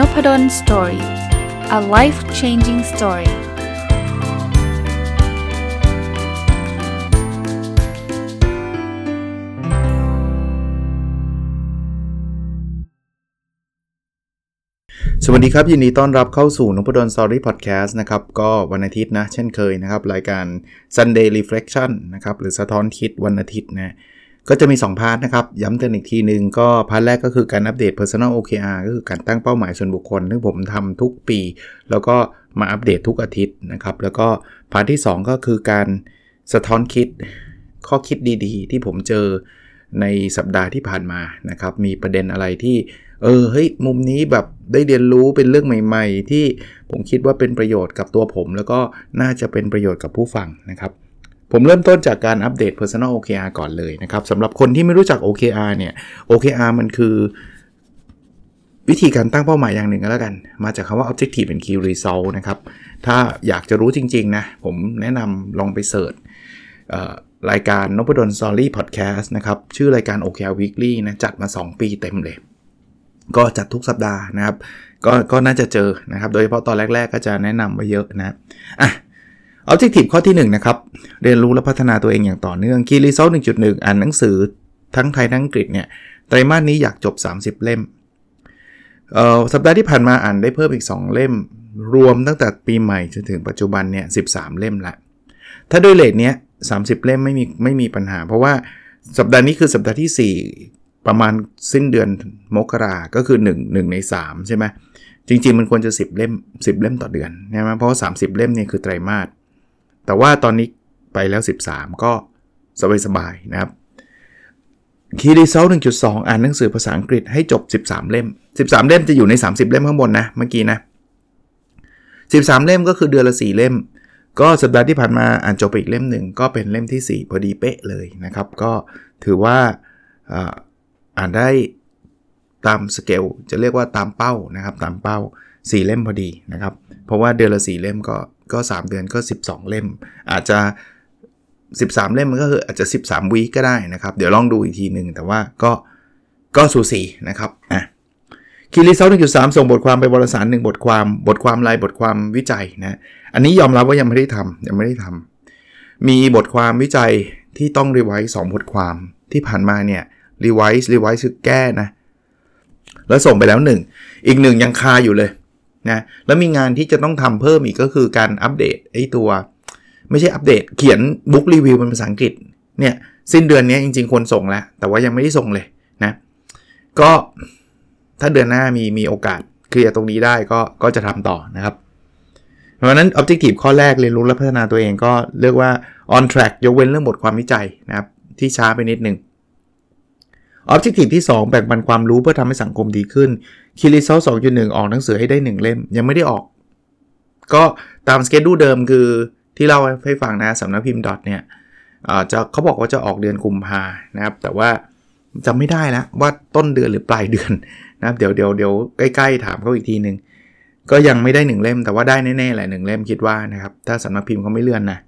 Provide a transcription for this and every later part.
Nopadol story a life changing story สวัสดีครับ ยินดีต้อนรับเข้าสู่นพดล story podcast นะครับ ก็วันอาทิตย์นะ เช่นเคยนะครับ รายการ Sunday Reflection นะครับ หรือสะท้อนคิดวันอาทิตย์นะ ก็จะมี 2 part นะครับ ย้ำเตือนอีกทีหนึ่งก็ part แรกก็คือการอัปเดต Personal OKR ก็คือการตั้งเป้าหมายส่วนบุคคล ซึ่งผมทำทุกปี แล้วก็มาอัปเดตทุกอาทิตย์นะครับ แล้วก็ part ที่ 2 ก็คือการสะท้อนคิดข้อคิดดีๆ ที่ผมเจอในสัปดาห์ที่ผ่านมานะครับ มีประเด็นอะไรที่ เออเฮ้ยมุมนี้แบบได้เรียนรู้เป็นเรื่องใหม่ ๆ ที่ผมคิดว่าเป็นประโยชน์กับตัวผม แล้วก็น่าจะเป็นประโยชน์กับผู้ฟังนะครับ ผมเริ่มต้นจากการอัปเดต Personal OKR ก่อนเลยนะครับสำหรับคนที่ไม่รู้จัก OKR เนี่ย OKR มันคือ วิธีการตั้งเป้าหมายอย่างหนึ่งก็แล้วกัน มาจากคำว่า Objective and Key Result นะครับ ถ้าอยากจะรู้จริง ๆ นะ ผมแนะนำลองไปเสิร์ชรายการนพดล Story Podcast นะครับ ชื่อรายการ OKR Weekly นะ จัดมา 2 ปีเต็มเลย ก็จัดทุกสัปดาห์นะครับ ก็ก็น่าจะเจอนะครับ โดยเฉพาะตอนแรก ๆ ก็จะแนะนำไว้เยอะนะอะ Objective ข้อที่1นะครับ เรียนรู้และพัฒนาตัวเองอย่างต่อเนื่อง Key Result 1.1 อ่านหนังสือทั้งไทยทั้งอังกฤษเนี่ย ไตรมาสนี้อยากจบ 30 เล่ม เอ่อ สัปดาห์ที่ผ่านมาอ่านได้เพิ่มอีก 2 เล่ม รวมตั้งแต่ปีใหม่จนถึงปัจจุบันเนี่ย 13 เล่มละ ถ้าด้วยเลทเนี้ย 30 เล่มไม่มีไม่มีปัญหา เพราะว่าสัปดาห์นี้คือสัปดาห์ที่ 4 ประมาณสิ้นเดือนมกรา ก็คือ 1 1 ใน 3 ใช่ไหมจริง ๆ มันควรจะ 10 เล่ม 10 เล่มต่อเดือนใช่ไหมเพราะ 30 เล่มเนี่ยคือไตรมาส แต่ว่าตอนนี้ไปแล้ว 13 ก็สบายๆนะครับ Key Result 1.2อ่านหนังสือภาษาอังกฤษให้จบ 13 เล่ม 13 เล่มจะอยู่ใน 30 เล่มข้างบนนะ เมื่อกี้นะ 13 เล่มก็คือเดือนละ 4 เล่ม ก็สัปดาห์ที่ผ่านมาอ่านจบไปอีกเล่มหนึ่งก็เป็นเล่มที่ 4 พอดีเป๊ะเลยนะครับ ก็ถือว่าอ่านได้ตามสเกลจะเรียกว่าตามเป้านะครับ ตามเป้า 4 เล่มพอดีนะครับ เพราะว่าเดือนละ 4 เล่มก็ ก็ 3 เดือนก็ 12 เล่ม อาจจะ 13 เล่มมันก็คืออาจจะ 13 วีก็ได้นะครับ เดี๋ยวลองดูอีกทีหนึ่งแต่ว่าก็ก็สูสีนะครับอะ key result หนึ่งจุดสามส่งบทความไปวารสารหนึ่งบทความบทความลายบทความวิจัยนะอันนี้ยอมรับว่ายังไม่ได้ทำยังไม่ได้ทำมีบทความวิจัยที่ต้อง revise สองบทความที่ผ่านมาเนี่ย revise revise คือแก้นะแล้วส่งไปแล้ว1อีกหนึ่งยังคาอยู่เลย นะแล้วมีงานที่จะต้องทำเพิ่มอีกก็คือการอัปเดตไอ้ตัว ไม่ใช่อัปเดตเขียนบุ๊กรีวิวเป็นภาษาอังกฤษเนี่ยสิ้นเดือนนี้จริงๆควรส่งแล้ว แต่ว่ายังไม่ได้ส่งเลยนะก็ถ้าเดือนหน้ามีมีโอกาสเคลียร์ตรงนี้ได้ก็ก็จะทำต่อนะครับ เพราะนั้น Objective ข้อแรกเรียนรู้และพัฒนาตัวเองก็เรียกว่า on track ยกเว้นเรื่องบทความวิจัยนะครับที่ช้าไปนิดหนึ่ง Objective ที่ 2 แบ่งปันความรู้เพื่อทำให้สังคมดีขึ้น คีรีเซลสองจุดหนึ่งออกหนังสือให้ได้ 1 เล่ม ยังไม่ได้ออก ก็ตามสเกจดูเดิมคือที่เล่าให้ฟังนะสำนักพิมพ์ดอทเนี่ยจะเขาบอกว่าจะออกเดือนกุมภานะครับ แต่ว่าจำไม่ได้แล้วว่าต้นเดือนหรือปลายเดือนนะครับเดี๋ยวเดี๋ยวเดี๋ยวใกล้ๆถามเขาอีกทีหนึ่งก็ยังไม่ได้1เล่มแต่ว่าได้แน่ๆแหละหนึ่งเล่มคิดว่านะครับ ถ้าสำนักพิมพ์เขาไม่เลื่อนนะ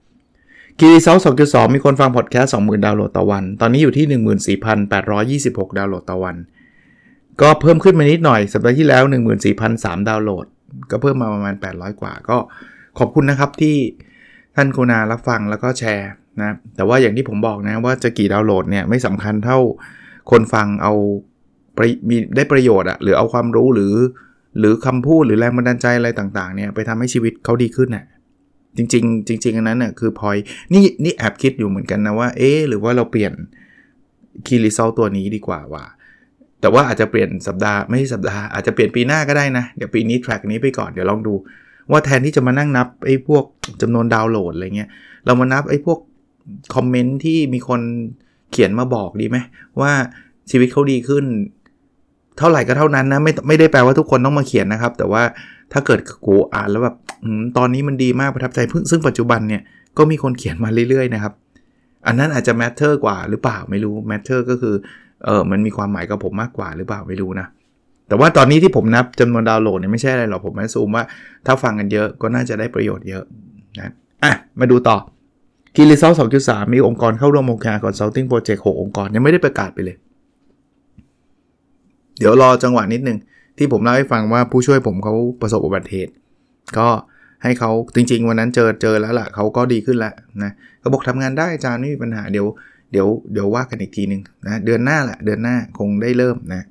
คีรีเซลสองจุดสองมีคนฟังพอดแคสต์สองหมื่นดาวน์โหลดต่อวัน ตอนนี้อยู่ที่14,826ดาวน์โหลดต่อวัน ก็เพิ่มขึ้นมานิดหน่อย สัปดาห์ที่แล้ว 14,003 ดาวน์โหลด ก็เพิ่มมาประมาณ 800 กว่า ก็ขอบคุณนะครับที่ท่านคุณารับฟังแล้วก็แชร์นะ แต่ว่าอย่างที่ผมบอกนะว่าจะกี่ดาวน์โหลดเนี่ยไม่สำคัญเท่าคนฟังเอามีได้ประโยชน์อะหรือเอาความรู้หรือ หรือคำพูดหรือแรงบันดาลใจอะไรต่างๆเนี่ยไปทำให้ชีวิตเขาดีขึ้นน่ะจริงๆ จริงๆอันนั้นน่ะคือพอยนี่นี่แอบคิดอยู่เหมือนกันนะว่า เอ๊หรือว่าเราเปลี่ยน key result ตัวนี้ดีกว่าว่า แต่ว่าอาจจะเปลี่ยนสัปดาห์ไม่ใช่สัปดาห์อาจจะเปลี่ยนปีหน้าก็ได้นะ เดี๋ยวปีนี้ track นี้ไปก่อนเดี๋ยวลองดู ว่าแทนที่จะมานั่งนับไอ้พวกจำนวนดาวน์โหลดอะไรเงี้ยเรามานับไอ้พวกคอมเมนต์ที่มีคนเขียนมาบอกดีไหมว่าชีวิตเขาดีขึ้น เท่าไหร่ก็เท่านั้นนะไม่ไม่ได้แปลว่าทุกคนต้องมาเขียนนะครับ แต่ว่าถ้าเกิดกูอ่านแล้วแบบตอนนี้มันดีมากประทับใจเพิ่งซึ่งปัจจุบันเนี่ยก็มีคนเขียนมาเรื่อยๆนะครับ อันนั้นอาจจะ matter กว่าหรือเปล่าไม่รู้ matter ก็คือ เออมันมีความหมายกับผมมากกว่าหรือเปล่าไม่รู้นะ แต่ว่าตอนนี้ที่ผมนับจำนวนดาวน์โหลดเนี่ยไม่ใช่อะไรหรอกผม assume ว่าถ้าฟังกันเยอะก็น่าจะได้ประโยชน์เยอะนะอะมาดูต่อ key result สองจุดสามมีองค์กรเข้าร่วมโครงการ consulting project หกองค์กร ยังไม่ได้ประกาศไปเลย เดี๋ยวรอจังหวะนิดนึง ที่ผมเล่าให้ฟังว่าผู้ช่วยผมเขาประสบอุบัติเหตุก็ให้เขาจริง ๆ วันนั้นเจอเจอแล้วล่ะเขาก็ดีขึ้นแล้วนะเขาบอกทำงานได้อาจารย์ไม่มีปัญหาเดี๋ยว เดี๋ยวเดี๋ยวว่ากันอีกทีหนึ่งนะเดือนหน้าแหละเดือนหน้าคงได้เริ่มนะ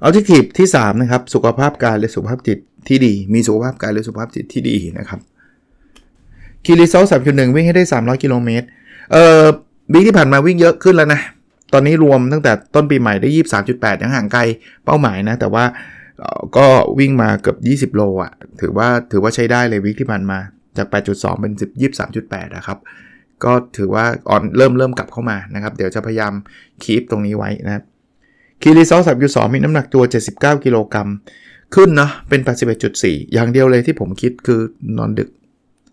เอาที่ทีที่3นะครับสุขภาพกายและสุขภาพจิตที่ดี มีสุขภาพกายและสุขภาพจิตที่ดีนะครับคีรีเซลสามจุดหนึ่งวิ่งให้ได้ 300 กิโลเมตรเอ่อบิ๊กที่ผ่านมาวิ่งเยอะขึ้นแล้วนะ ตอนนี้รวมตั้งแต่ต้นปีใหม่ได้ 23.8 ยังห่างไกลเป้าหมายนะ แต่ว่าก็วิ่งมาเกือบ20 โลอะ่ะถือว่าถือว่าใช้ได้เลยวิกที่ผ่านมาจาก 8.2 เป็น10 23.8นะครับ ก็ถือว่าอ่อนเริ่มเริ่มกลับเข้ามานะครับ เดี๋ยวจะพยายามคีปตรงนี้ไว้นะครับคีรีซอสามจุดสองมีน้ำหนักตัว 79 กิโลกรัมขึ้นเนาะเป็น 81.4 อย่างเดียวเลยที่ผมคิดคือนอนดึก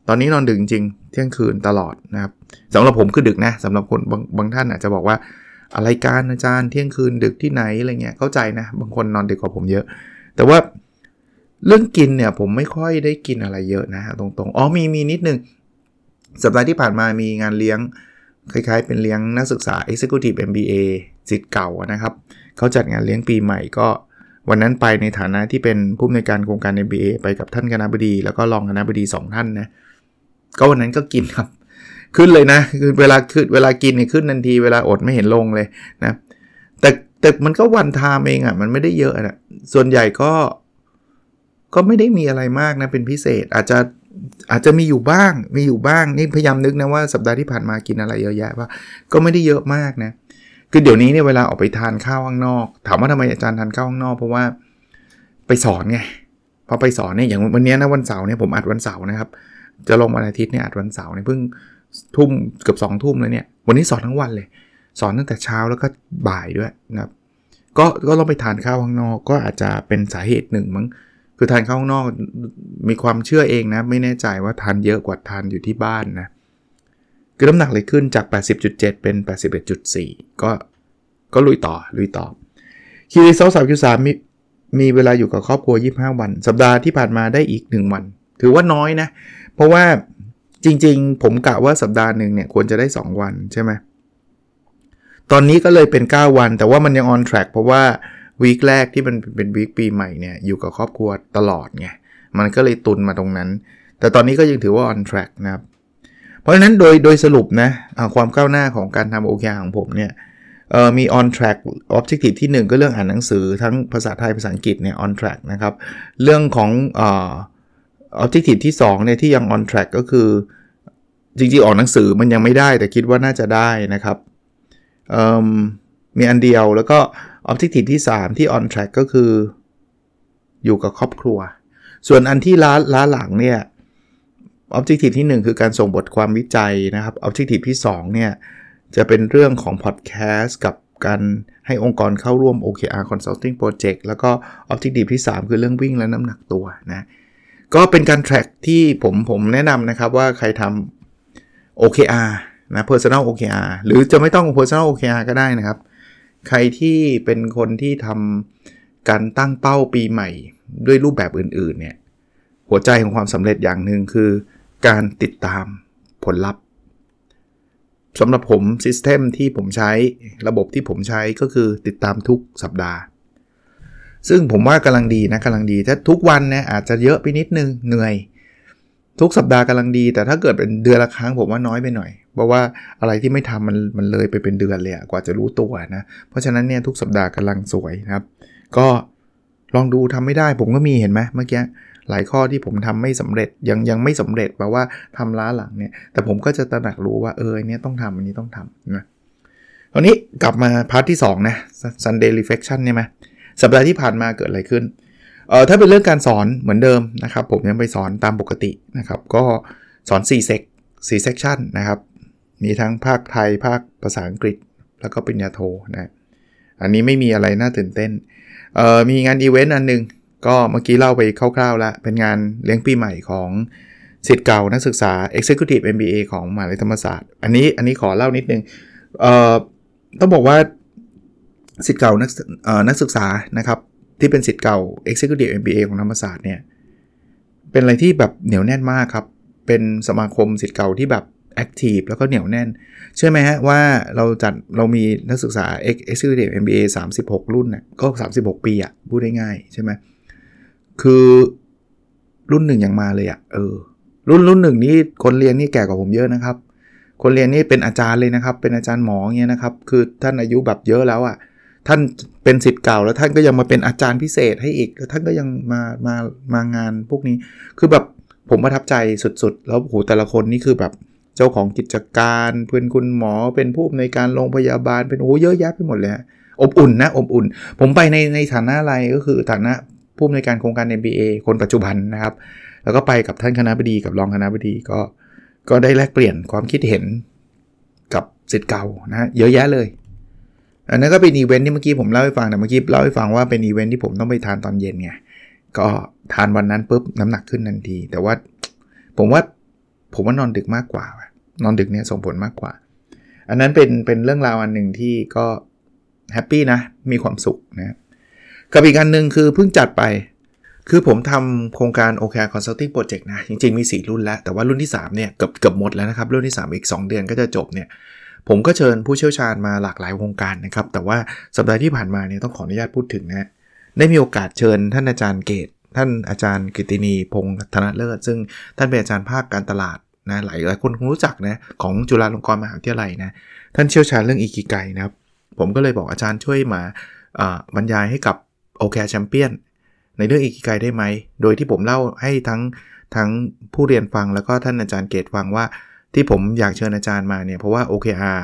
ตอนนี้นอนดึกจริงเที่ยงคืนตลอดนะครับสำหรับผมคือดึกนะสำหรับคนบางบางท่านอาจจะบอกว่าอะไรการอาจารย์เที่ยงคืนดึกที่ไหนอะไรเงี้ยเข้าใจนะ บางคนนอนดึกกว่าผมเยอะ แต่ว่าเรื่องกินเนี่ยผมไม่ค่อยได้กินอะไรเยอะนะตรงๆอ๋อมีมีนิดนึง สัปดาห์ที่ผ่านมามีงานเลี้ยง คล้ายๆ เป็นเลี้ยงนักศึกษา Executive MBA สิทธิ์เก่านะครับเขาจัดงานเลี้ยงปีใหม่ก็ วันนั้นไปในฐานะที่เป็นผู้อำนวยการโครงการ MBA ไปกับท่านคณะบดี แล้วก็รองคณะบดี 2 ท่านนะก็วันนั้นก็กินครับ ขึ้นเลยนะคือเวลาขึ้นเวลากินเนี่ยขึ้นทันทีเวลาอดไม่เห็นลงเลยนะแต่แต่มันก็วันทามเองอะ่ะมันไม่ได้เยอะนะส่วนใหญ่ก็ก็ไม่ได้มีอะไรมากนะเป็นพิเศษอาจจะ อาจจะมีอยู่บ้าง มีอยู่บ้าง นี่พยายามนึกนะว่าสัปดาห์ที่ผ่านมากินอะไรเยอะแยะว่า ก็ไม่ได้เยอะมากนะ คือเดี๋ยวนี้เนี่ยเวลาออกไปทานข้าวข้างนอก ถามว่าทำไมอาจารย์ทานข้าวข้างนอก เพราะว่าไปสอนไง พอไปสอนเนี่ยอย่างวันนี้นะวันเสาร์เนี่ยผมอัดวันเสาร์นะครับ จะลงวันอาทิตย์เนี่ยอัดวันเสาร์เนี่ยเพิ่งทุ่มเกือบสองทุ่มเลยเนี่ย วันนี้สอนทั้งวันเลย สอนตั้งแต่เช้าแล้วก็บ่ายด้วยนะครับ ก็ก็ลองไปทานข้าวข้างนอก ก็อาจจะเป็นสาเหตุหนึ่งมั้ง คือทานข้าวข้างนอกมีความเชื่อเองนะ ไม่แน่ใจว่าทานเยอะกว่าทานอยู่ที่บ้านนะ คือน้ำหนักเลยขึ้นจาก 80.7 เป็น 81.4 ก็ก็ลุยต่อลุยต่อคีรีเซลสามจุดสามมีมีเวลาอยู่กับครอบครัว 25 วัน สัปดาห์ที่ผ่านมาได้อีก 1 วัน ถือว่าน้อยนะ เพราะว่าจริงๆ ผมกะว่าสัปดาห์หนึ่งเนี่ยควรจะได้ 2 วันใช่ไหมตอนนี้ก็เลยเป็น 9 วัน แต่ว่ามันยัง on track เพราะว่า วีคแรกที่มันเป็นวีคปีใหม่เนี่ยอยู่กับครอบครัวตลอดไงมันก็เลยตุนมาตรงนั้น แต่ตอนนี้ก็ยังถือว่า on track นะครับเพราะฉะนั้นโดยโดยสรุปนะความก้าวหน้าของการทำโอเคของผมเนี่ยมี on track objective ที่ 1 ก็เรื่องอ่านหนังสือทั้งภาษาไทยภาษาอังกฤษเนี่ย on track นะครับเรื่องของอ objective ที่2เนี่ยที่ยัง on track ก็คือ จริงๆ ออกหนังสือมันยังไม่ได้แต่คิดว่าน่าจะได้นะครับมีอันเดียวแล้วก็ objective ที่ 3 ที่ on track ก็คือ อยู่กับครอบครัว ส่วนอันที่ล้าล้าหลังเนี่ย objective ที่ 1 คือการส่งบทความวิจัยนะครับ objective ที่2เนี่ยจะเป็นเรื่องของพอดแคสต์กับการให้องค์กรเข้าร่วม OKR Consulting Project แล้วก็ Objective ที่ 3 คือเรื่องวิ่งและน้ำหนักตัวนะก็เป็นการ track ที่ผมผมแนะนำนะครับว่าใครทำ OKR นะ Personal OKR หรือจะไม่ต้อง Personal OKR ก็ได้นะครับ ใครที่เป็นคนที่ทำการตั้งเป้าปีใหม่ ด้วยรูปแบบอื่น ๆ เนี่ย หัวใจของความสำเร็จอย่างหนึ่งคือ การติดตามผลลัพธ์สำหรับผมซิสเต็มที่ผมใช้ระบบที่ผมใช้ก็คือติดตามทุกสัปดาห์ ซึ่งผมว่ากำลังดีนะกำลังดี ถ้าทุกวันนะอาจจะเยอะไปนิดนึงเหนื่อย ทุกสัปดาห์กำลังดี แต่ถ้าเกิดเป็นเดือนละครั้งผมว่าน้อยไปหน่อย เพราะว่าอะไรที่ไม่ทำมันมันเลยไปเป็นเดือนเลยกว่าจะรู้ตัวนะ เพราะฉะนั้นเนี่ยทุกสัปดาห์กำลังสวยนะครับ ก็ลองดูทำไม่ได้ผมก็มีเห็นไหมเมื่อกี้หลายข้อที่ผมทำไม่สำเร็จยังยังไม่สำเร็จแปลว่าทำล้าหลังเนี่ยแต่ผมก็จะตระหนักรู้ว่าเออเนี่ยต้องทำอันนี้ต้องทำนะคราวนี้กลับมา part ที่2นะ Sunday Reflection เนี่ยไหมสัปดาห์ที่ผ่านมาเกิดอะไรขึ้นเออถ้าเป็นเรื่องการสอนเหมือนเดิมนะครับ ผมยังไปสอนตามปกตินะครับ ก็สอน4 sec 4 section นะครับ มีทั้งภาคไทยภาคภาษาอังกฤษ แล้วก็ปริญญาโทนะอันนี้ไม่มีอะไรน่าตื่นเต้นเออมีงานอีเวนต์อันนึง ก็เมื่อกี้เล่าไปคร่าวๆแล้วเป็นงานเลี้ยงปีใหม่ของศิษย์เก่านักศึกษา Executive MBA ของมหาวิทยาลัยธรรมศาสตร์ อันนี้อันนี้ขอเล่านิดนึงเอ่อต้องบอกว่าศิษย์เก่านักนักศึกษานะครับที่เป็นศิษย์เก่า Executive MBA ของธรรมศาสตร์เนี่ยเป็นอะไรที่แบบเหนียวแน่นมากครับ เป็นสมาคมศิษย์เก่าที่แบบ active แล้วก็เหนียวแน่น เชื่อไหมฮะว่าเราจัดเรามีนักศึกษา Executive MBA 36 รุ่นน่ะก็ 36 ปีอะ่ะพูดได้ง่ายใช่ไหมคือรุ่นหนึ่งยังมาเลยอะ่ะเออรุ่นรุ่นหนึ่งนี่คนเรียนนี่แก่กว่าผมเยอะนะครับ คนเรียนนี่เป็นอาจารย์เลยนะครับ เป็นอาจารย์หมอเงี้ยนะครับ คือท่านอายุแบบเยอะแล้วอะ่ะท่านเป็นสิทธิ์เก่าแล้วท่านก็ยังมาเป็นอาจารย์พิเศษให้อีกแล้วท่านก็ยังมามามางานพวกนี้ คือแบบผมประทับใจสุดๆ แล้วโหแต่ละคนนี่คือแบบ จ้าของกิจการเพื่อนคุณหมอเป็นผู้ในวยการโรงพยาบาลเป็นโอ้เยอะแยะไปหมดเลยอบอุ่นนะอบอุ่น ผมไปในในฐานะอะไรก็คือฐานะผู้ในวยการโครงการ MBA คนปัจจุบันนะครับ แล้วก็ไปกับท่านคณะบดีกับรองคณะบดีก็ก็ได้แลกเปลี่ยนความคิดเห็นกับศิษย์เก่านะเยอะแยะเลย อันนั้นก็เป็นอีเวนท์ที่เมื่อกี้ผมเล่าให้ฟังแต่เมื่อกี้เล่าให้ฟังว่าเป็นอีเวนท์ที่ผมต้องไปทานตอนเย็นไงก็ทานวันนั้นปุ๊บน้ำหนักขึ้นทันที แต่ว่าผมว่าผมว่านอนดึกมากกว่า นอนดึกเนี่ยส่งผลมากกว่า อันนั้นเป็นเป็นเรื่องราวอันหนึ่งที่ก็ happy นะ มีความสุขนะกับอีกอันหนึ่งคือเพิ่งจัดไป คือผมทำโครงการ OKR Consulting Project นะ จริง ๆ มี 4 รุ่นแล้ว แต่ว่ารุ่นที่ 3 เนี่ย เกือบเกือบหมดแล้วนะครับ รุ่นที่ 3 อีก 2 เดือนก็จะจบเนี่ย ผมก็เชิญผู้เชี่ยวชาญมาหลากหลายวงการนะครับ แต่ว่าสัปดาห์ที่ผ่านมาเนี่ยต้องขออนุญาตพูดถึงนะ ได้มีโอกาสเชิญท่านอาจารย์เกตท่านอาจารย์กิตินีพงศ์ธนเลิศ ซึ่งท่านเป็นอาจารย์ภาคการตลาด นะหลายหลายคนคงรู้จักนะของจุฬาลงกรณ์มหาวิทยาลัยนะท่านเชี่ยวชาญเรื่องอีกิไกนะครับ ผมก็เลยบอกอาจารย์ช่วยมาบรรยายให้กับโอเคแชมเปี้ยนในเรื่องอีกิไกได้ไหม โดยที่ผมเล่าให้ทั้งทั้งผู้เรียนฟังแล้วก็ท่านอาจารย์เกตฟังว่าที่ผมอยากเชิญอาจารย์มาเนี่ยเพราะว่า OKR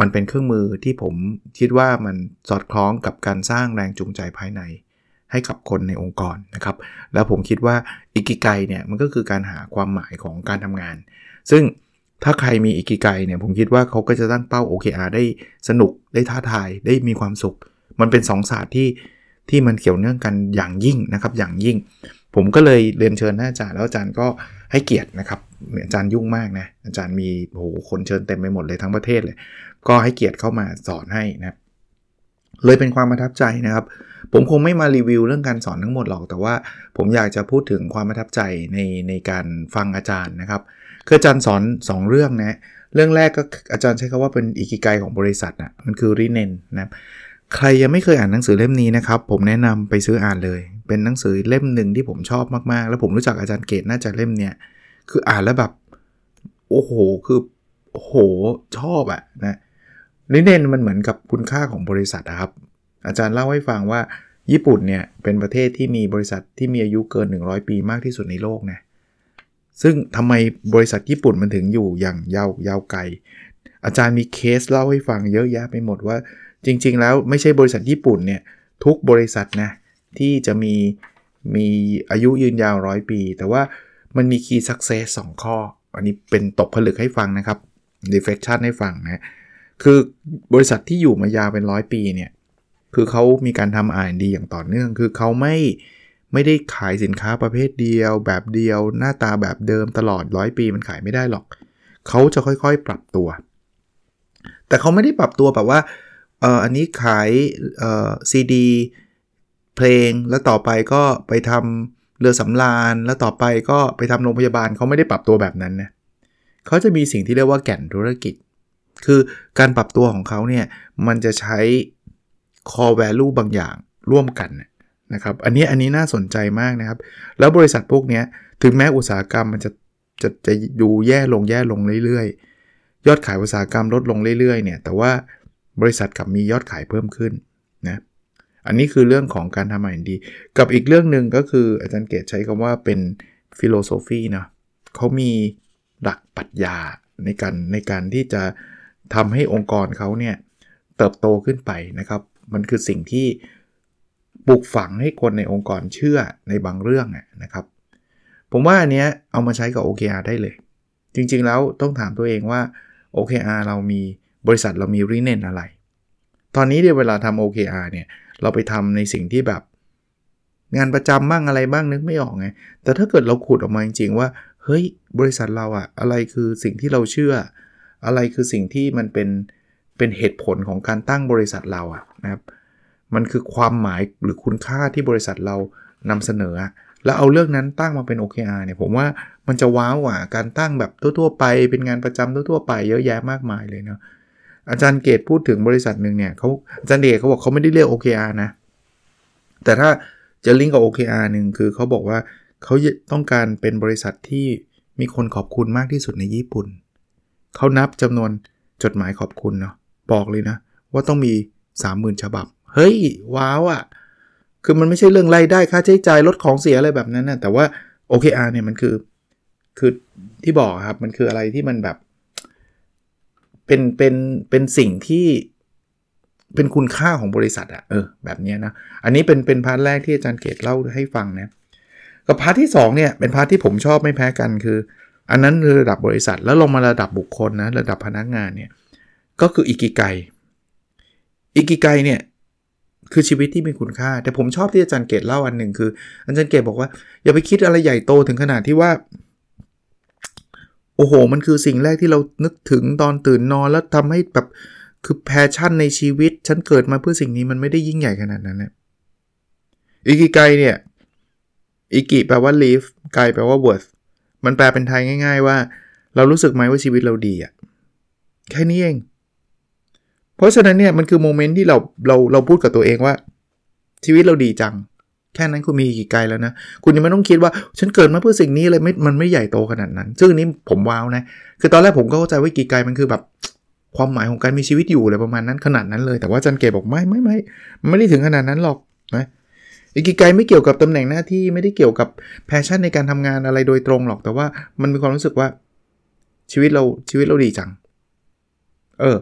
มันเป็นเครื่องมือที่ผมคิดว่ามันสอดคล้องกับการสร้างแรงจูงใจภายใน ให้กับคนในองค์กรนะครับ แล้วผมคิดว่าอิกิไกเนี่ยมันก็คือการหาความหมายของการทำงาน ซึ่งถ้าใครมีอิกิไกเนี่ยผมคิดว่าเขาก็จะตั้งเป้า OKR ได้สนุกได้ท้าทายได้มีความสุข มันเป็นสองศาสตร์ที่ที่มันเกี่ยวเนื่องกันอย่างยิ่งนะครับอย่างยิ่ง ผมก็เลยเรียนเชิญอาจารย์แล้วอาจารย์ก็ให้เกียรตินะครับอาจารย์ยุ่งมากนะอาจารย์มีโหคนเชิญเต็มไปหมดเลยทั้งประเทศเลย ก็ให้เกียรติเข้ามาสอนให้นะ เลยเป็นความประทับใจนะครับ ผมคงไม่มารีวิวเรื่องการสอนทั้งหมดหรอก แต่ว่าผมอยากจะพูดถึงความประทับใจในในการฟังอาจารย์นะครับคืออาจารย์สอน 2 เรื่องนะเรื่องแรกก็อาจารย์ใช้คำว่าเป็นอิกิไกของบริษัทนะมันคือรีเนนนะครับใครยังไม่เคยอ่านหนังสือเล่มนี้นะครับ ผมแนะนำไปซื้ออ่านเลย เป็นหนังสือเล่มหนึ่งที่ผมชอบมากๆ แล้วผมรู้จักอาจารย์เกตน่าจะเล่มเนี้ยคืออ่านแล้วแบบ โอ้โหคือโอ้โหชอบอะนะ นิเนนมันเหมือนกับคุณค่าของบริษัทนะครับ อาจารย์เล่าให้ฟังว่าญี่ปุ่นเนี่ยเป็นประเทศที่มีบริษัทที่มีอายุเกิน 100 ปีมากที่สุดในโลกนะ ซึ่งทำไมบริษัทญี่ปุ่นมันถึงอยู่อย่างยาวยาวไกล อาจารย์มีเคสเล่าให้ฟังเยอะแยะไปหมดว่า จริง ๆ แล้วไม่ใช่บริษัทญี่ปุ่นเนี่ยทุกบริษัทนะที่จะมีมีอายุยืนยาวร้อยปี แต่ว่ามันมี key success 2ข้อ อันนี้เป็นตกผลึกให้ฟังนะครับ reflection ให้ฟังนะ คือบริษัทที่อยู่มายาวเป็นร้อยปีเนี่ยคือเขามีการทำ R&D อย่างต่อเนื่อง คือเขาไม่ไม่ได้ขายสินค้าประเภทเดียว แบบเดียว หน้าตาแบบเดิมตลอดร้อยปีมันขายไม่ได้หรอก เขาจะค่อยๆปรับตัว แต่เขาไม่ได้ปรับตัวแบบว่าเอออันนี้ขายเอ่อซีดีเพลงแล้วต่อไปก็ไปทำเรือสำราญ แล้วต่อไปก็ไปทำโรงพยาบาลเขาไม่ได้ปรับตัวแบบนั้นนะเขาจะมีสิ่งที่เรียกว่าแก่นธุรกิจ คือการปรับตัวของเขาเนี่ย มันจะใช้ core value บางอย่างร่วมกันนะครับ อันนี้อันนี้น่าสนใจมากนะครับ แล้วบริษัทพวกนี้ถึงแม้อุตสาหกรรมมันจะจะจะดูแย่ลงแย่ลงเรื่อยๆ ยอดขายอุตสาหกรรมลดลงเรื่อยๆเนี่ย แต่ว่าบริษัทกลับมียอดขายเพิ่มขึ้นนะ อันนี้คือเรื่องของการทำ R&D กับอีกเรื่องหนึ่งก็คืออาจารย์เกตใช้คำว่าเป็น philosophy นะเขามีหลักปรัชญาในการในการที่จะ ทำให้องค์กรเขาเนี่ยเติบโตขึ้นไปนะครับ มันคือสิ่งที่ปลูกฝังให้คนในองค์กรเชื่อในบางเรื่องนะครับ ผมว่าอันเนี้ยเอามาใช้กับ OKR ได้เลย จริงๆแล้วต้องถามตัวเองว่า OKR เรามีบริษัทเรามีรีเนนอะไร ตอนนี้เดี๋ยวเวลาทำ OKR เนี่ยเราไปทำในสิ่งที่แบบ งานประจำบ้างอะไรบ้างนึกไม่ออกไง แต่ถ้าเกิดเราขุดออกมาจริงๆว่า เฮ้ย บริษัทเราอะอะไรคือสิ่งที่เราเชื่อ อะไรคือสิ่งที่มันเป็นเป็นเหตุผลของการตั้งบริษัทเราอะนะครับ มันคือความหมายหรือคุณค่าที่บริษัทเรานำเสนอ แล้วเอาเรื่องนั้นตั้งมาเป็น OKR เนี่ยผมว่ามันจะว้าวกว่าการตั้งแบบทั่วๆไป เป็นงานประจำทั่วๆไปเยอะแยะมากมายเลยเนาะอาจารย์เกตพูดถึงบริษัทหนึ่งเนี่ยเขาอาจารย์เดชเขาบอกเขาไม่ได้เรียก OKR นะ แต่ถ้าจะลิงก์กับ OKR หนึ่งคือเขาบอกว่าเขาต้องการเป็นบริษัทที่มีคนขอบคุณมากที่สุดในญี่ปุ่น เขานับจำนวนจดหมายขอบคุณเนาะบอกเลยนะ ว่าต้องมี 30,000 ฉบับ เฮ้ย ว้าวอะ่ะ คือมันไม่ใช่เรื่องรายได้ค่าใช้จ่ายลดของเสียอะไรแบบนั้นนะแต่ว่า OKR เนี่ยมันคือ คือที่บอกครับ มันคืออะไรที่มันแบบ เป็น เป็น เป็นสิ่งที่เป็นคุณค่าของบริษัทอะเออแบบนี้นะ อันนี้เป็นเป็น part แรกที่อาจารย์เกตเล่าให้ฟังนะกับ part ที่2เนี่ยเป็น part ที่ผมชอบไม่แพ้กันคือ อันนั้นคือระดับบริษัทแล้วลงมาระดับบุคคลนะระดับพนักงานเนี่ยก็คืออิกิไกอิกิไกเนี่ยคือชีวิตที่มีคุณค่า แต่ผมชอบที่อาจารย์เกตเล่าอันหนึ่งคือ อาจารย์เกตบอกว่า อย่าไปคิดอะไรใหญ่โตถึงขนาดที่ว่า โอ้โห มันคือสิ่งแรกที่เรานึกถึงตอนตื่นนอนแล้วทำให้แบบคือ passion ในชีวิต ฉันเกิดมาเพื่อสิ่งนี้มันไม่ได้ยิ่งใหญ่ขนาดนั้นนะอิกิไกเนี่ยอิกิแปลว่า live ไกแปลว่า worth มันแปลเป็นไทยง่าย ๆ ว่า เรารู้สึกไหมว่าชีวิตเราดีอะแค่นี้เอง เพราะฉะนั้นเนี่ยมันคือ moment ที่เราเราเราพูดกับตัวเองว่า ชีวิตเราดีจัง แค่นั้นคุณมีอิกิไกแล้วนะ คุณยังไม่ต้องคิดว่า ฉันเกิดมาเพื่อสิ่งนี้เลยไม่มันไม่ใหญ่โตขนาดนั้น ซึ่งนี้ผม wow นะ คือตอนแรกผมก็เข้าใจว่าอิกิไกมันคือแบบความหมายของการมีชีวิตอยู่อะไรประมาณนั้นขนาดนั้นเลย แต่ว่าจารย์เกตบอกไม่ไม่ไม่ไม่ได้ถึงขนาดนั้นหรอกนะ อิกิไกไม่เกี่ยวกับตำแหน่งหน้าที่ไม่ได้เกี่ยวกับ passion ในการทำงานอะไรโดยตรงหรอก แต่ว่ามันมีความรู้สึกว่าชีวิตเราชีวิตเราดีจัง เออ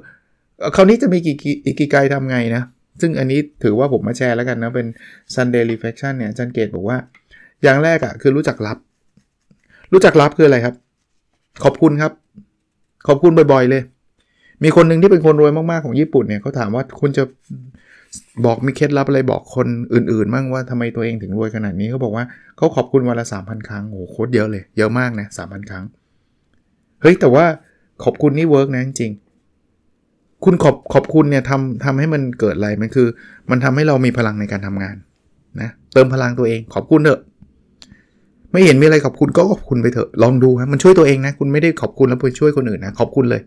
คราวนี้จะมีกี่อิกิไกทำไงนะ ซึ่งอันนี้ถือว่าผมมาแชร์แล้วกันนะ เป็น Sunday Reflection เนี่ยจารย์เกตบอกว่า อย่างแรกอะ่ะคือรู้จักรับ รู้จักรับคืออะไรครับ ขอบคุณครับ ขอบคุณบ่อยๆเลย มีคนหนึ่งที่เป็นคนรวยมากๆของญี่ปุ่นเนี่ยเขาถามว่าคุณจะ บอกมีเคล็ดลับอะไรบอกคนอื่นๆบ้างว่าทำไมตัวเองถึงรวยขนาดนี้เขาบอกว่าเขาขอบคุณวันละสามพันครั้งโอ้โคตรเยอะเลย เยอะมากนะสามพันครั้ง เฮ้ยแต่ว่าขอบคุณนี่เวิร์กนะจริงคุณขอบขอบคุณเนี่ยทำทำให้มันเกิดอะไรมันคือ มันทำให้เรามีพลังในการทำงานนะเติมพลังตัวเองขอบคุณเถอะไม่เห็นมีอะไรขอบคุณก็ขอบคุณไปเถอะลองดูครับมันช่วยตัวเองนะ คุณไม่ได้ขอบคุณแล้วไปช่วยคนอื่นนะขอบคุณเลย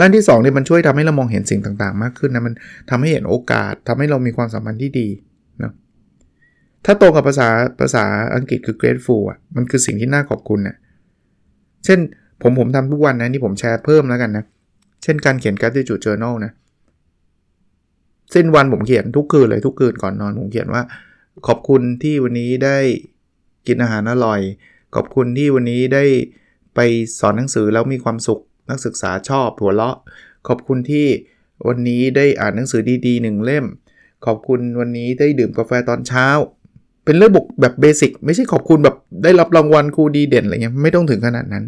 ล้านที่2เนี่ยมันช่วยทำให้เรามองเห็นสิ่งต่างๆ มากขึ้นนะมันทำให้เห็นโอกาสทำให้เรามีความสัมพันธ์ที่ดีนะถ้าตรงกับภาษาภาษาอังกฤษคือ grateful อะมันคือสิ่งที่น่าขอบคุณนะ่ะเช่นผมผมทำทุกวันนะนี่ผมแชร์เพิ่มแล้วกันนะ เช่นการเขียน gratitude journal นะเส้นวันผมเขียนทุกคืนเลยทุกคืนก่อนนอนผมเขียนว่า ขอบคุณที่วันนี้ได้กินอาหารอร่อย ขอบคุณที่วันนี้ได้ไปสอนหนังสือแล้วมีความสุข นักศึกษาชอบหัวเราะ ขอบคุณที่วันนี้ได้อ่านหนังสือดีๆหนึ่งเล่ม ขอบคุณวันนี้ได้ดื่มกาแฟตอนเช้า เป็นเรื่องบกแบบเบสิกไม่ใช่ขอบคุณแบบได้รับรางวัลครูดีเด่นอะไรเงี้ยไม่ต้องถึงขนาดนั้น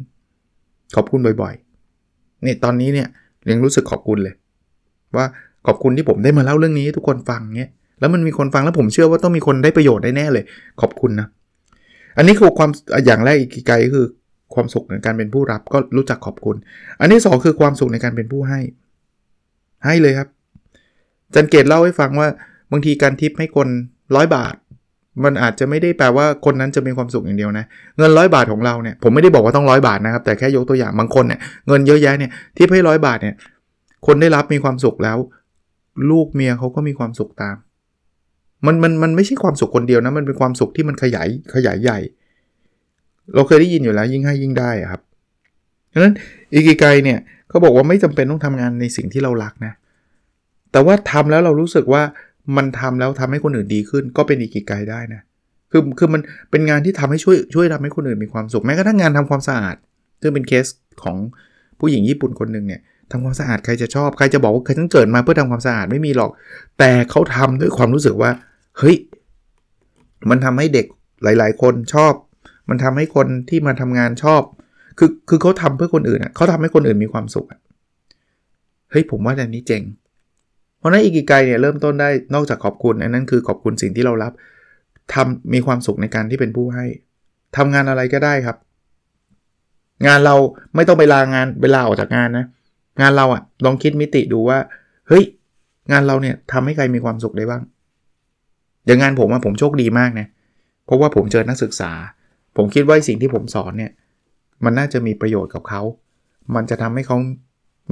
ขอบคุณบ่อยๆเนี่ยตอนนี้เนี่ยยังรู้สึกขอบคุณเลย ว่าขอบคุณที่ผมได้มาเล่าเรื่องนี้ทุกคนฟังเนี่ยแล้วมันมีคนฟังแล้วผมเชื่อว่าต้องมีคนได้ประโยชน์ได้แน่เลย ขอบคุณนะ อันนี้คือความอย่างแรกอีกไกลคือ ความสุขในการเป็นผู้รับก็รู้จักขอบคุณ อันที่ 2 คือความสุขในการเป็นผู้ให้ ให้เลยครับ จันเกตเล่าให้ฟังว่าบางทีการทิปให้คนร้อยบาท มันอาจจะไม่ได้แปลว่าคนนั้นจะมีความสุขอย่างเดียวนะ เงินร้อยบาทของเราเนี่ยผมไม่ได้บอกว่าต้องร้อยบาทนะครับ แต่แค่ยกตัวอย่างบางคนเนี่ยเงินเยอะแยะเนี่ยทิปให้ร้อยบาทเนี่ยคนได้รับมีความสุขแล้ว ลูกเมียเขาก็มีความสุขตาม มันมันมันไม่ใช่ความสุขคนเดียวนะมันเป็นความสุขที่มันขยายขยายใหญ่ เราเคยได้ยินอยู่แล้วยิ่งให้ยิ่งได้ครับดังนั้นอิกิไกเนี่ยเขาบอกว่าไม่จำเป็นต้องทำงานในสิ่งที่เรารักนะ แต่ว่าทำแล้วเรารู้สึกว่ามันทำแล้วทำให้คนอื่นดีขึ้น ก็เป็นอิกิไกได้นะคือคือมันเป็นงานที่ทำให้ช่วยช่วยทำให้คนอื่นมีความสุขแม้กระทั่งงานทำความสะอาดซึ่งเป็นเคสของผู้หญิงญี่ปุ่นคนหนึ่งเนี่ยทำความสะอาดใครจะชอบใครจะบอกว่าเคยต้องเกิดมาเพื่อทำความสะอาดไม่มีหรอก แต่เขาทำด้วยความรู้สึกว่า เฮ้ย มันทำให้เด็กหลาย ๆ คนชอบ มันทำให้คนที่มาทำงานชอบ คือคือเขาทำเพื่อคนอื่นอะเขาทำให้คนอื่นมีความสุขเฮ้ยผมว่าอันนี้เจ๋งเพราะนั้นอีกิไกเนี่ยเริ่มต้นได้นอกจากขอบคุณ อันนั้นคือขอบคุณสิ่งที่เรารับทำมีความสุขในการที่เป็นผู้ให้ทำงานอะไรก็ได้ครับ งานเราไม่ต้องไปลางานเวลาออกจากงานนะ งานเราอะลองคิดมิติดูว่า เฮ้ย งานเราเนี่ยทำให้ใครมีความสุขได้บ้าง อย่างงานผมอะผมโชคดีมากนะเพราะว่าผมเจอนักศึกษา ผมคิดว่าสิ่งที่ผมสอนเนี่ยมันน่าจะมีประโยชน์กับเขา มันจะทำให้เขา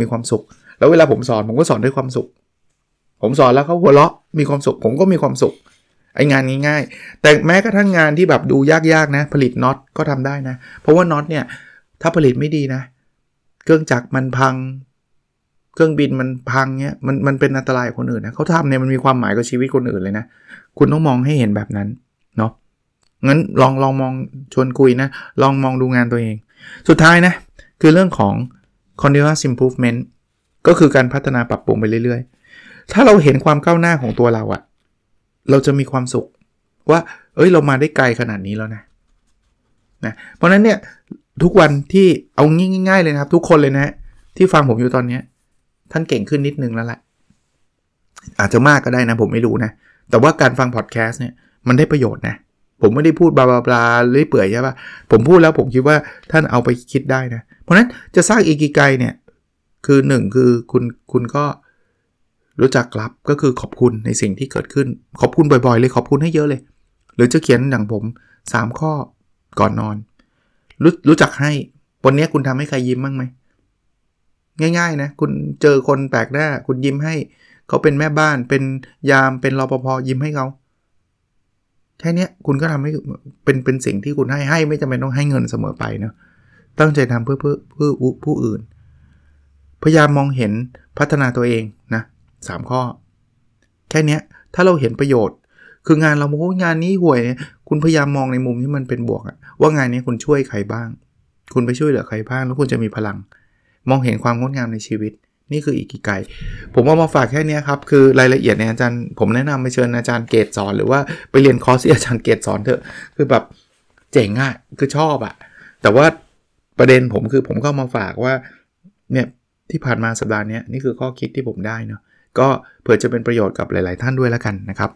มีความสุข แล้วเวลาผมสอนผมก็สอนด้วยความสุข ผมสอนแล้วเขาหัวเราะมีความสุข ผมก็มีความสุข ไองานง่ายๆ แต่แม้กระทั่งงานที่แบบดูยากๆนะ ผลิตน็อตก็ทำได้นะ เพราะว่าน็อตเนี่ยถ้าผลิตไม่ดีนะ เครื่องจักรมันพัง เครื่องบินมันพังเนี่ยมันมันเป็นอันตรายคนอื่นนะเขาทำเนี่ยมันมีความหมายกับชีวิตคนอื่นเลยนะ คุณต้องมองให้เห็นแบบนั้นเนาะ งั้นลองลองมองชวนคุยนะ ลองมองดูงานตัวเอง สุดท้ายนะ คือเรื่องของ continuous improvement ก็คือการพัฒนาปรับปรุงไปเรื่อยๆ ถ้าเราเห็นความก้าวหน้าของตัวเราอะเราจะมีความสุขว่า เอ้ย เรามาได้ไกลขนาดนี้แล้วนะนะ เพราะนั้นเนี่ยทุกวันที่เอาง่ายๆเลยนะครับ ทุกคนเลยนะที่ฟังผมอยู่ตอนนี้ท่านเก่งขึ้นนิดนึงแล้วแหละอาจจะมากก็ได้นะผมไม่รู้นะ แต่ว่าการฟังพอดแคสต์เนี่ยมันได้ประโยชน์นะ ผมไม่ได้พูดบลาบลาเรื่อยเปื่อยใช่ปะผมพูดแล้วผมคิดว่าท่านเอาไปคิดได้นะ เพราะนั้นจะสร้างอีกิไกเนี่ยคือหนึ่งคือคุณคุณก็รู้จักรับก็คือขอบคุณในสิ่งที่เกิดขึ้น ขอบคุณบ่อยๆ เลยขอบคุณให้เยอะเลย หรือจะเขียนอย่างผม 3 ข้อก่อนนอนรู้รู้จักให้วันนี้คุณทำให้ใครยิ้มบ้างไหมง่าย ๆ นะ คุณเจอคนแปลกหน้า คุณยิ้มให้ เขาเป็นแม่บ้านเป็นยามเป็นรปภยิ้มให้เขา แค่นี้คุณก็ทำให้เป็นเป็นสิ่งที่คุณให้ให้ไม่จำเป็นต้องให้เงินเสมอไปเนาะตั้งใจทำเพื่อเพื่อเพื่อผู้อื่น พยายามมองเห็นพัฒนาตัวเองนะ3ข้อ แค่นี้ถ้าเราเห็นประโยชน์ คืองานเราโอ้งานนี้ห่วยเนี่ยคุณพยายามมองในมุมที่มันเป็นบวกอะว่างานนี้คุณช่วยใครบ้าง คุณไปช่วยเหลือใครบ้าง แล้วคุณจะมีพลัง มองเห็นความงดงามในชีวิต นี่คืออีกกี่ไกผมเอามาฝากแค่นี้ครับ คือรายละเอียดเนี่ยอาจารย์ ผมแนะนำไปเชิญอาจารย์เกตสอน หรือว่าไปเรียนคอร์สที่อาจารย์เกตสอนเถอะ คือแบบเจ๋งอะคือชอบอะแต่ว่าประเด็นผมคือผมก็มาฝากว่าเนี่ยที่ผ่านมาสัปดาห์นี้นี่คือข้อคิดที่ผมได้เนาะก็เผื่อจะเป็นประโยชน์กับหลาย ๆ ท่านด้วยแล้วกันนะครับ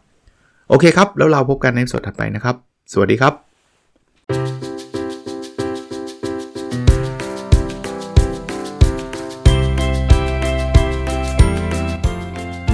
โอเคครับ แล้วเราพบกันในสดถัดไปนะครับ สวัสดีครับ